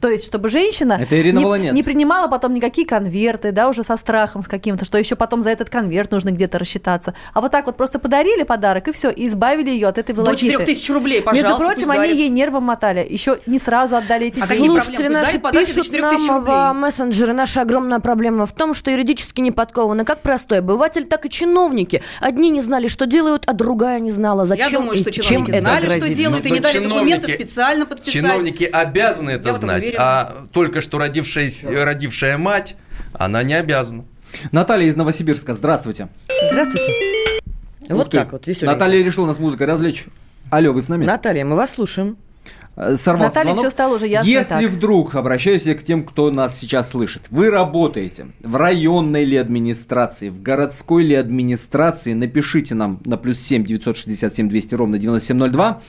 То есть, чтобы женщина Это Ирина не, не принимала потом никакие конверты, да, уже со страхом, с каким-то, что еще потом за этот конверт нужно где-то рассчитаться. А вот так вот просто подарили подарок, и все, и избавили ее от этой волокиты. До 4 тысяч рублей, пожалуйста. Между прочим, они ей нервом мотали. Еще не сразу отдали эти а деньги. Слушатели наши пишут нам в мессенджеры. Наша огромная проблема в том, что юридически не подкованы как простой обыватель, так и чиновники. Одни не знали, что делают, а другая не знала, зачем Я думаю, что чиновники чем знали, что делают, и не дали документы специально подписать. Чиновники обязаны это знать, а только что родившаяся, родившая мать, она не обязана. Наталья из Новосибирска, здравствуйте. Здравствуйте. Вот так вот, веселенько. Наталья решила нас музыкой развлечь. Алло, вы с нами? Наталья, мы вас слушаем. Э, сорвался Наталья, звонок. все стало уже ясно Если так. вдруг, обращаюсь я к тем, кто нас сейчас слышит, вы работаете в районной ли администрации, в городской ли администрации, напишите нам на плюс 7 967 200 ровно 9702,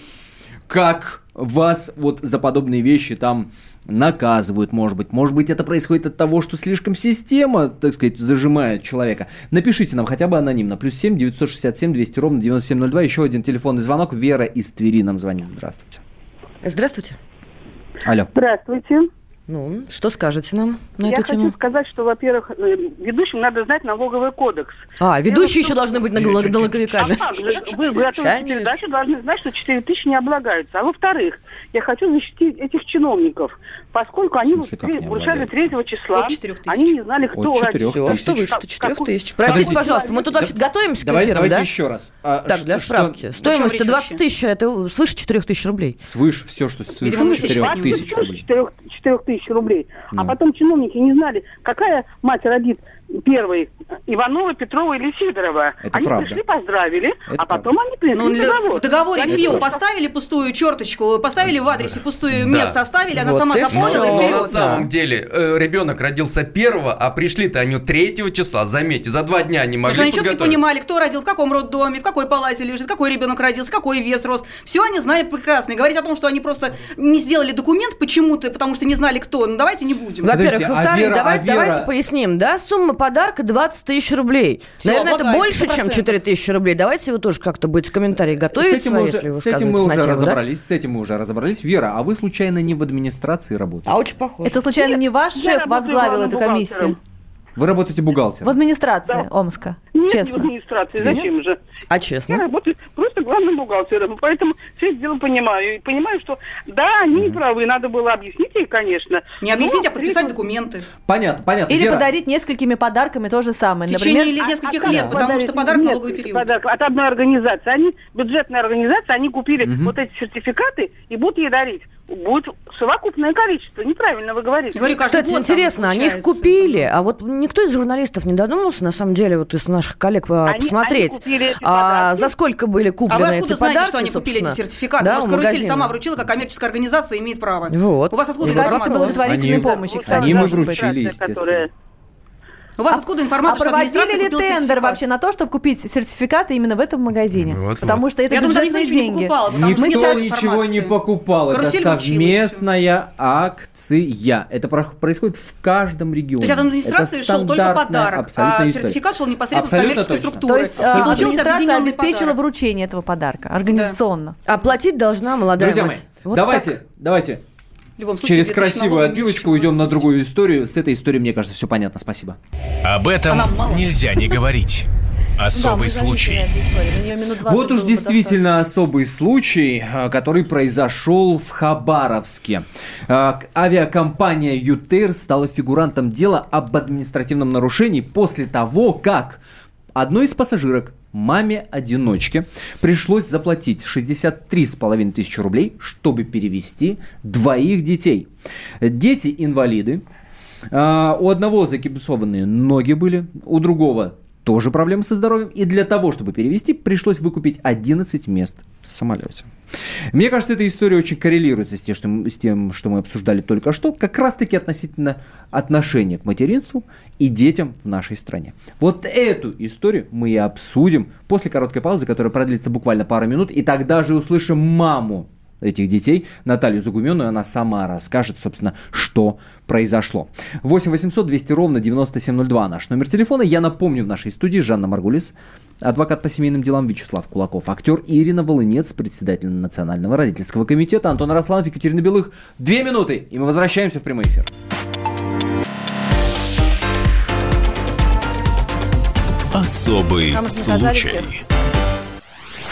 как вас вот за подобные вещи там наказывают, может быть. Может быть, это происходит от того, что слишком система, так сказать, зажимает человека. Напишите нам хотя бы анонимно. Плюс 7 967 200 ровно 9702. Еще один телефонный звонок. Вера из Твери нам звонит. Здравствуйте. Здравствуйте. Алло. Здравствуйте. Ну, что скажете нам на Я эту хочу тему? сказать, что, во-первых, э, ведущим надо знать налоговый кодекс. А, ведущие еще должны быть налоговиками. А, вы, вы готовите передачу, должны знать, что 4 тысячи не облагаются. А во-вторых, я хочу защитить этих чиновников, поскольку они вручали 3 числа, От 4 тысяч. они не знали, кто От 4 Все, что выше 4 тысяч. Простите, пожалуйста, мы тут вообще готовимся к Давай, эфиру, давайте да? еще раз. А, Так, для что- справки. что- Стоимость речь 20 вообще? тысяч, это свыше 4 тысяч рублей. Свыше, все, что свыше Видимо, мы 4 считать не тысяч рублей. 4, 4 тысяч рублей. Ну. А потом чиновники не знали, какая мать родит первой, Иванова, Петрова или Сидорова. Это они правда. пришли, поздравили, Это а потом они принесли Ну, договор. в договоре Они ФИО что? поставили пустую черточку, поставили в адресе пустое Да. место, оставили, она Вот сама и заполнила и вперед. на самом деле э, ребенок родился первого, а пришли-то они 3 числа, заметьте, за два дня Потому могли что они четко понимали, кто родил, в каком роддоме, в какой палате лежит, какой ребенок родился, какой вес рос. Все они знали прекрасно. И говорить о том, что они просто не сделали документ почему-то, потому что не знали кто, ну давайте не будем. Во-первых, а во-вторых, Вера- давайте, а Вера- давайте поясним, да, сумма подарка 20 тысяч рублей. Всё, Наверное, это больше, чем 100%. 4 тысячи рублей. Давайте вы тоже как-то будете в комментарии готовить С этим, мы уже, если вы с этим мы уже тему, да? разобрались, с этим мы уже разобрались. Вера, а вы случайно не в администрации работаете? А очень похоже. Это случайно не ваш я шеф возглавил эту комиссию? Вы работаете бухгалтером? В администрации Омска. Нет, Честно. не в администрации, зачем же? А Я честно? работаю просто главным бухгалтером, поэтому все это дело понимаю. И понимаю, что да, они не правы, надо было объяснить их, конечно. Не объяснить, а подписать при документы. Понятно, понятно. Или Вера, подарить несколькими подарками то же самое. В течение Например, или нескольких А лет, как потому что подарок налоговый период. подарок от одной организации. Они, бюджетная организация, они купили вот эти сертификаты и будут ей дарить. Будет совокупное количество. Неправильно вы говорите. Говорю, Кстати, год интересно, они их купили, а вот никто из журналистов не додумался, на самом деле, вот из наших коллег а, Они- посмотреть, они купили эти а, за сколько были А вы откуда эти знаете, подарки, что они купили эти сертификаты? Да, у карусель сама вручила, как коммерческая организация имеет право. Вот. У вас откуда информация? благотворительной Они- помощи, кстати, они мы вручили, естественно. У вас а, откуда информация, а проводили ли тендер вообще на то, чтобы купить сертификаты именно в этом магазине? Вот, Потому вот. что это Я бюджетные думаю, деньги. Не покупал, никто ничего не покупал. Карусель это совместная акция. Это происходит в каждом регионе. То есть от администрации шел только подарок, а сертификат шел непосредственно абсолютно с коммерческой точно. структуры. То есть а, администрация обеспечила подарок. вручение этого подарка организационно. Да. Оплатить должна молодая Друзья мать. Мои, вот давайте, так. давайте случае, Через красивую отбивочку уйдем на другую историю. С этой историей, мне кажется, все понятно. Спасибо. Об этом нельзя не говорить. Особый да, случай. Вот уж действительно достаточно. особый случай, а, который произошел в Хабаровске. А, авиакомпания ЮТЕР стала фигурантом дела об административном нарушении после того, как одной из пассажирок маме-одиночке пришлось заплатить 63,5 тысячи рублей, чтобы перевести двоих детей. Дети инвалиды, а, у одного закипсованные ноги были, у другого тоже проблемы со здоровьем. И для того, чтобы перевести, пришлось выкупить 11 мест в самолете. Мне кажется, эта история очень коррелируется с тем, что с тем, что мы обсуждали только что, как раз-таки относительно отношения к материнству и детям в нашей стране. Вот эту историю мы и обсудим после короткой паузы, которая продлится буквально пару минут, и тогда же услышим маму этих детей, Наталью Загуменную, она сама расскажет, собственно, что произошло. 8 800 200 ровно 9702 наш номер телефона. Я напомню, в нашей студии Жанна Маргулис, адвокат по семейным делам Вячеслав Кулаков, актер Ирина Волынец, председатель Национального родительского комитета, Антон Росланов, Екатерина Белых. Две минуты, и мы возвращаемся в прямой эфир. Особый случай.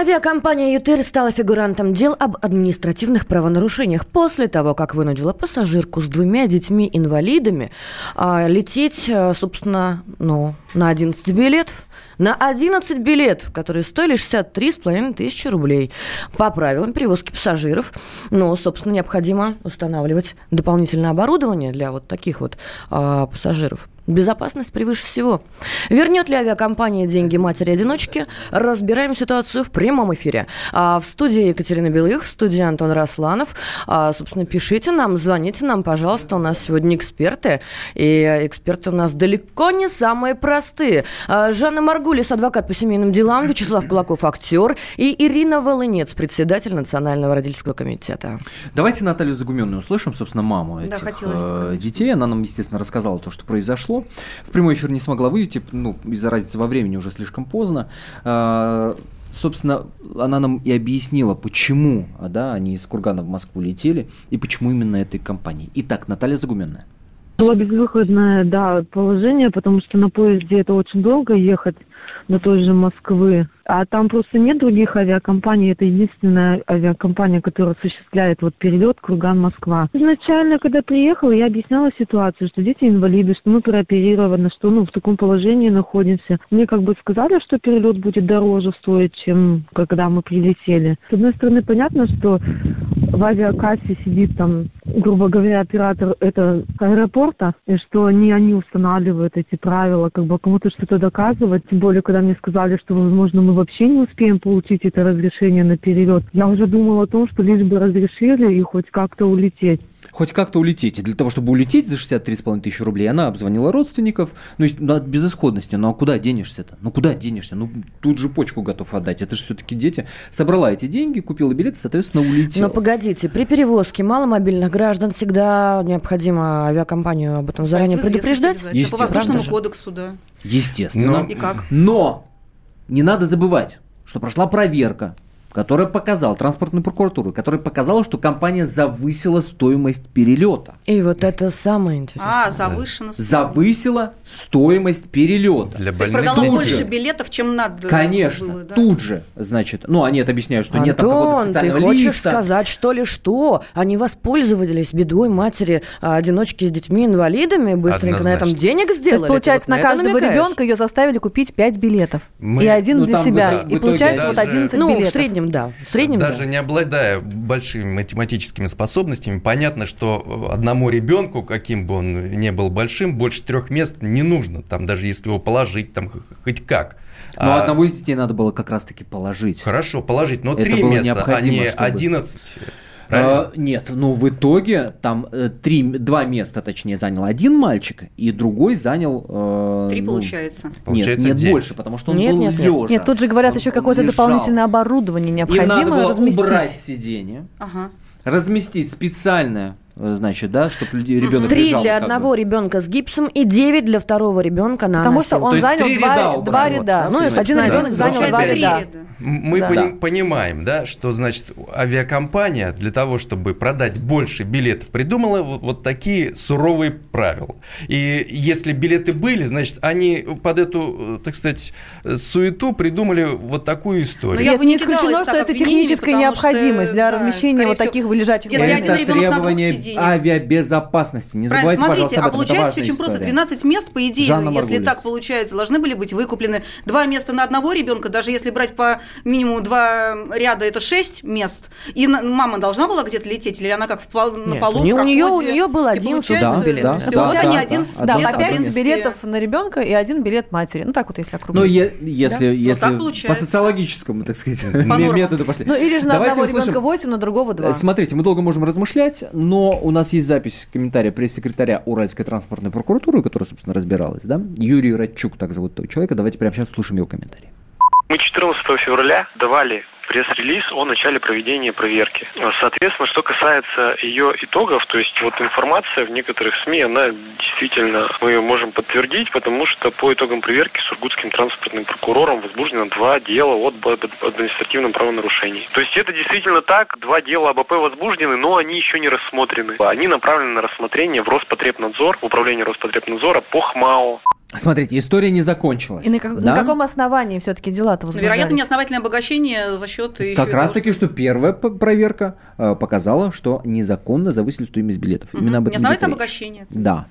Авиакомпания «Ютер» стала фигурантом дел об административных правонарушениях после того, как вынудила пассажирку с двумя детьми-инвалидами а, лететь, а, собственно, ну, на 11 билетов на 11 билетов, которые стоили 63,5 тысячи рублей. По правилам перевозки пассажиров, но, собственно, необходимо устанавливать дополнительное оборудование для вот таких вот а, пассажиров. Безопасность превыше всего. Вернет ли авиакомпания деньги матери-одиночки? Разбираем ситуацию в прямом эфире. А в студии Екатерина Белых, в студии Антон Росланов. А, собственно, пишите нам, звоните нам, пожалуйста. У нас сегодня эксперты. И эксперты у нас далеко не самые простые. А, Жанна Маргулис, адвокат по семейным делам, Вячеслав Кулаков, актер. И Ирина Волынец, председатель Национального родительского комитета. Давайте Наталью Загуменную услышим, собственно, маму этих да, э, детей. Она нам, естественно, рассказала то, что произошло. В прямой эфир не смогла выйти, ну, из-за разницы во времени уже слишком поздно. А, собственно, она нам и объяснила, почему да, они из Кургана в Москву летели и почему именно этой компании. Итак, Наталья Загуменная. Было безвыходное, да, положение, потому что на поезде это очень долго ехать до той же Москвы. А там просто нет других авиакомпаний. Это единственная авиакомпания, которая осуществляет вот перелет Курган-Москва. Изначально, когда приехала, я объясняла ситуацию, что дети инвалиды, что мы прооперированы, что ну в таком положении находимся. Мне как бы сказали, что перелет будет дороже стоить, чем когда мы прилетели. С одной стороны, понятно, что в авиакассе сидит там, грубо говоря, оператор это аэропорта, и что не они устанавливают эти правила, как бы кому-то что-то доказывать. Тем более, когда мне сказали, что, возможно, мы вообще не успеем получить это разрешение на перелет. Я уже думала о том, что лишь бы разрешили и хоть как-то улететь. Хоть как-то улететь. И для того, чтобы улететь за 63,5 тысячи рублей, она обзвонила родственников. Ну, ну, от безысходности. Ну, а куда денешься-то? Ну, куда денешься? Ну, тут же почку готов отдать. Это же все-таки дети. Собрала эти деньги, купила билет, соответственно, улетела. Но погодите, при перевозке маломобильных граждан всегда необходимо авиакомпанию об этом заранее предупреждать? Естественно. По воздушному кодексу, да. Естественно. Но, и как? Но не надо забывать, что прошла проверка, которая показала, транспортную прокуратуру, которая показала, что компания завысила стоимость перелета. И вот это самое интересное. А, завышена стоимость. Завысила стоимость перелета. Для больных. То есть продала больше же, билетов, чем надо Конечно, было, да? тут же, значит, ну, они это объясняют, что Антон, нет там какого-то специального ты хочешь лифта. сказать, что ли, что? Они воспользовались бедой матери а, одиночки с детьми-инвалидами, быстренько Однозначно. на этом денег сделали. То есть, получается, Ты вот на это каждого ребенка ее заставили купить 5 билетов. Мы- И один ну, для себя. в- в и итоге получается вот даже- 11 Ну, в билетов. Среднем, да. В среднем, Даже да. не обладая большими математическими способностями, понятно, что одному ребенку, каким бы он ни был большим, больше трех мест не нужно. Там даже если его положить, там хоть как. Но А, одного из детей надо было как раз-таки положить. Хорошо, положить, но Это три места, а не чтобы- 11. Правильно? А, нет, ну в итоге там э, три, два места, точнее, занял один мальчик, и другой занял... э, Три ну, получается. Нет, Получается нет, больше, потому что он Нет, был нет, нет. лежа. Нет, тут же говорят Он- еще какое-то лежал. дополнительное оборудование Им надо необходимо было разместить. убрать сиденье, Ага. разместить специальное, значит, да, чтобы ребенок Три лежал. для как бы. одного ребенка с гипсом и девять для второго ребенка на Потому что он занял два, ряда два ряда. вот, Ну, да, один понимаете? ребенок Да. занял два ряда. ряда. Мы Да. пони- понимаем, да, что значит авиакомпания для того, чтобы продать больше билетов, придумала вот, вот такие суровые правила. И если билеты были, значит, они под эту, э, так сказать, э, суету придумали вот такую историю. Но я Нет, бы не исключено, что это техническая необходимость для да, размещения вот всего, таких лежачих Если один ребенок на двух требование сиденьях. авиабезопасности. Не Правильно, забывайте, смотрите, пожалуйста, об а этом. Это получается важная очень просто. история. 12 мест, по идее, Жанна если Маргулис. так получается, должны были быть выкуплены. Два места на одного ребенка, даже если брать по минимуму два ряда, это 6 мест. И на- мама должна была где-то лететь, или она как в пол- на Нет, полу у нее- в у нее- проходе? у нее был один получается, Да, билет. да, да, не да, один да, Да, билет, по а 5 принципе, билетов на ребенка и один билет матери. Ну, так вот, если Ну, округлить. е- если, Ну, если так по социологическому, так сказать, нормам. методу пошли. Ну, или же на Давайте одного услышим. ребенка 8, на другого 2. Э, Смотрите, мы долго можем размышлять, но у нас есть запись комментария пресс-секретаря Уральской транспортной прокуратуры, которая, собственно, разбиралась, да? Юрий Радчук, так зовут этого человека. Давайте прямо сейчас слушаем его комментарий. Мы 14 февраля давали пресс-релиз о начале проведения проверки. Соответственно, что касается ее итогов, то есть вот информация в некоторых СМИ, она действительно, мы ее можем подтвердить, потому что по итогам проверки Сургутским транспортным прокурором возбуждено два дела об административном правонарушении. То есть это действительно так, два дела об АП возбуждены, но они еще не рассмотрены. Они направлены на рассмотрение в Роспотребнадзор, в управление Роспотребнадзора по ХМАО. Смотрите, история не закончилась. И на, как- да? на каком основании все-таки дела-то возбуждались? Вероятно, неосновательное обогащение за счет еще Как раз таки, что первая проверка э, показала, что незаконно завысили стоимость билетов. Мгм. Именно об этом речь. обогащение. Да.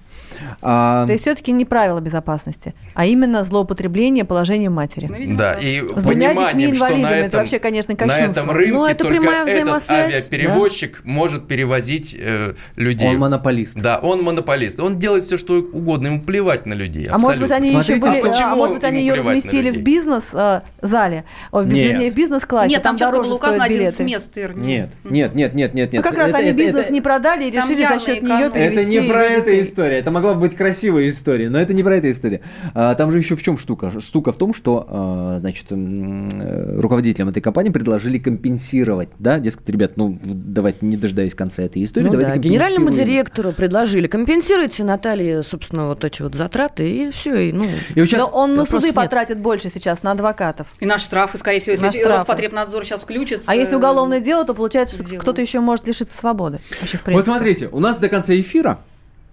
А, То есть все-таки не правила безопасности, а именно злоупотребление положением матери. Да, и С двумя пониманием, что на детьми-инвалидами, это этом, вообще, конечно, на кощунство. этом рынке Ну, это только прямая этот авиаперевозчик может перевозить э, людей. Он монополист. Да, он монополист. Он делает все, что угодно, ему плевать на людей. А может быть, они еще Смотрите, были, а почему а может быть, они ее на разместили в бизнес-зале, в, Нет. вернее, в бизнес-классе, Нет, там, четко дороже было указано стоят 11 билеты. мест, Ир. Нет, нет, нет, нет, нет, Ну, нет. как раз Это- они бизнес не продали и Там решили за счет нее перевести Это не про эту детей. историю. Это могла бы быть красивая история, но это не про эту историю. А, Там же еще в чем штука? Штука в том, что а, значит, э, руководителям этой компании предложили компенсировать, да, дескать, ребят, ну давайте не дожидаясь конца этой истории, Ну давайте да, генеральному директору предложили, компенсируйте Наталье, собственно, вот эти вот затраты, и все, и, ну... И вот сейчас Но он на суды нет. потратит больше сейчас, на адвокатов. И наш штраф, и, скорее всего, если На штрафы. Роспотребнадзор сейчас включится. А если уголовное дело, то получается, что кто-то еще может лишиться свободы. Вообще, в Вот смотрите, у нас до конца эфира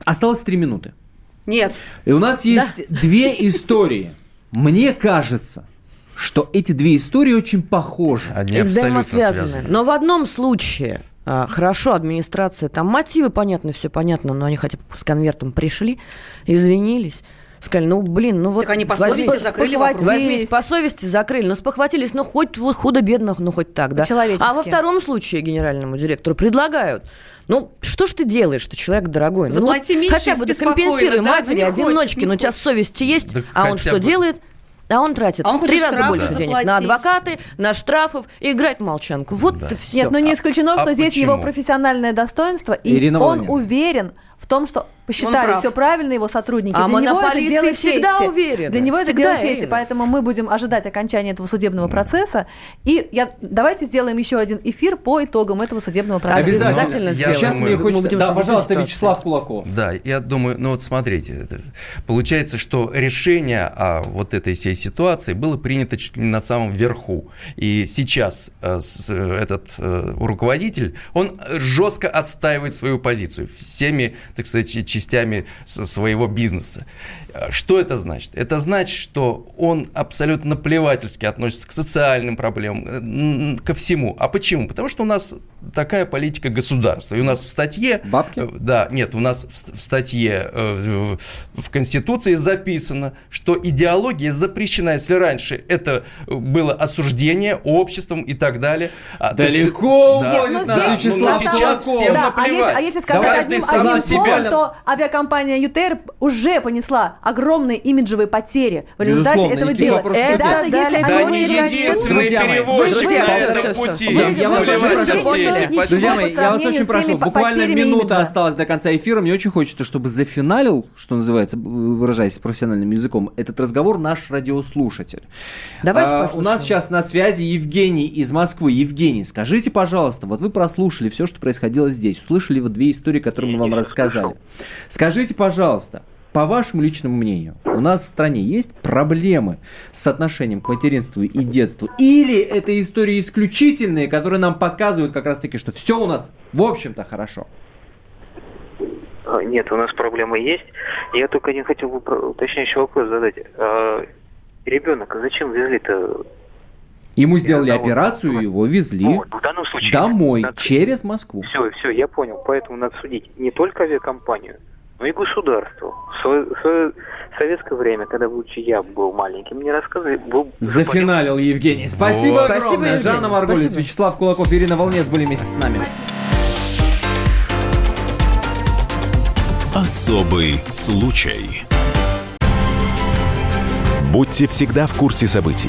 осталось три минуты. Нет. И у нас есть две истории. Мне кажется, что эти две истории очень похожи. Они абсолютно взаимосвязаны. связаны. Но в одном случае а, хорошо, администрация, там мотивы понятны, все понятно, но они хотя бы с конвертом пришли, извинились. Сказали, ну, блин, ну вот... Так они по возьмите- совести закрыли спохватились. вопрос. Возьмите, по совести закрыли, но спохватились, ну, хоть худо-бедно, ну, хоть так, да. А во втором случае генеральному директору предлагают, ну, что ж ты делаешь, что человек дорогой? Ну, Заплати вот меньше хотя бы докомпенсируй спокойно, да? матери, Да одиночке, но у тебя хочет. совесть есть, Да а он что бы. делает? А он тратит А он три раза больше денег на заплатить. адвокаты, на штрафов и играть в молчанку. Вот и все. Нет, ну не исключено, А что здесь почему? его профессиональное достоинство, и Ирина он уверен в том, что посчитали все правильно его сотрудники. А Для него это дело всегда чести. уверены. Для него всегда это дело чести, поэтому мы будем ожидать окончания этого судебного процесса. И я, давайте сделаем еще один эфир по итогам этого судебного процесса. Обязательно. Обязательно я Сейчас думаю, мне хочется... Да, пожалуйста, Вячеслав Кулаков. Да, я думаю, ну вот смотрите, получается, что решение о вот этой всей ситуации было принято чуть ли не на самом верху. И сейчас э, этот э, руководитель, он жестко отстаивает свою позицию всеми, так сказать, частями своего бизнеса. Что это значит? Это значит, что он абсолютно наплевательски относится к социальным проблемам, ко всему. А почему? Потому что у нас такая политика государства. И у нас в статье... Бабки? Э, да, нет, у нас в, статье э, в Конституции записано, что идеология запрещена. Если раньше это было осуждение обществом и так далее... А, Далеко да. уходит нас Вячеслав сейчас всем да, наплевать. А если, а если сказать одним, себя. словом, то авиакомпания ЮТР уже понесла огромные имиджевые потери в результате Безусловно, этого дела. нет. даже Да, если Да они не единственный перевозчик вы- на этом пути. вы- Я вас очень прошу. Друзья мои, я вас очень прошу. Буквально минута имиджа. осталась до конца эфира. Мне очень хочется, чтобы зафиналил, что называется, выражаясь профессиональным языком, этот разговор наш радиослушатель. Давайте А, У послушаем. нас сейчас на связи Евгений из Москвы. Евгений, скажите, пожалуйста, вот вы прослушали все, что происходило здесь, услышали вот две истории, которые мы вам рассказали. Скажите, пожалуйста, по вашему личному мнению, у нас в стране есть проблемы с отношением к материнству и детству? Или это истории исключительные, которые нам показывают как раз-таки, что все у нас, в общем-то, хорошо? А, Нет, у нас проблемы есть. Я только один хотел бы уточняющий вопрос задать. А, ребенок, а зачем везли-то? Ему сделали Одного. операцию, его везли Вот, в данном случае... домой, надо- через Москву. Все, все, я понял. Поэтому надо судить не только авиакомпанию, но и государство. В свое, советское время, когда лучше я был маленьким, мне рассказывали... Был Зафиналил Евгений. Спасибо Вот. огромное. Спасибо, Жанна Маргулис, спасибо. Вячеслав Кулаков, Ирина Волнец были вместе с нами. Особый случай. Будьте всегда в курсе событий.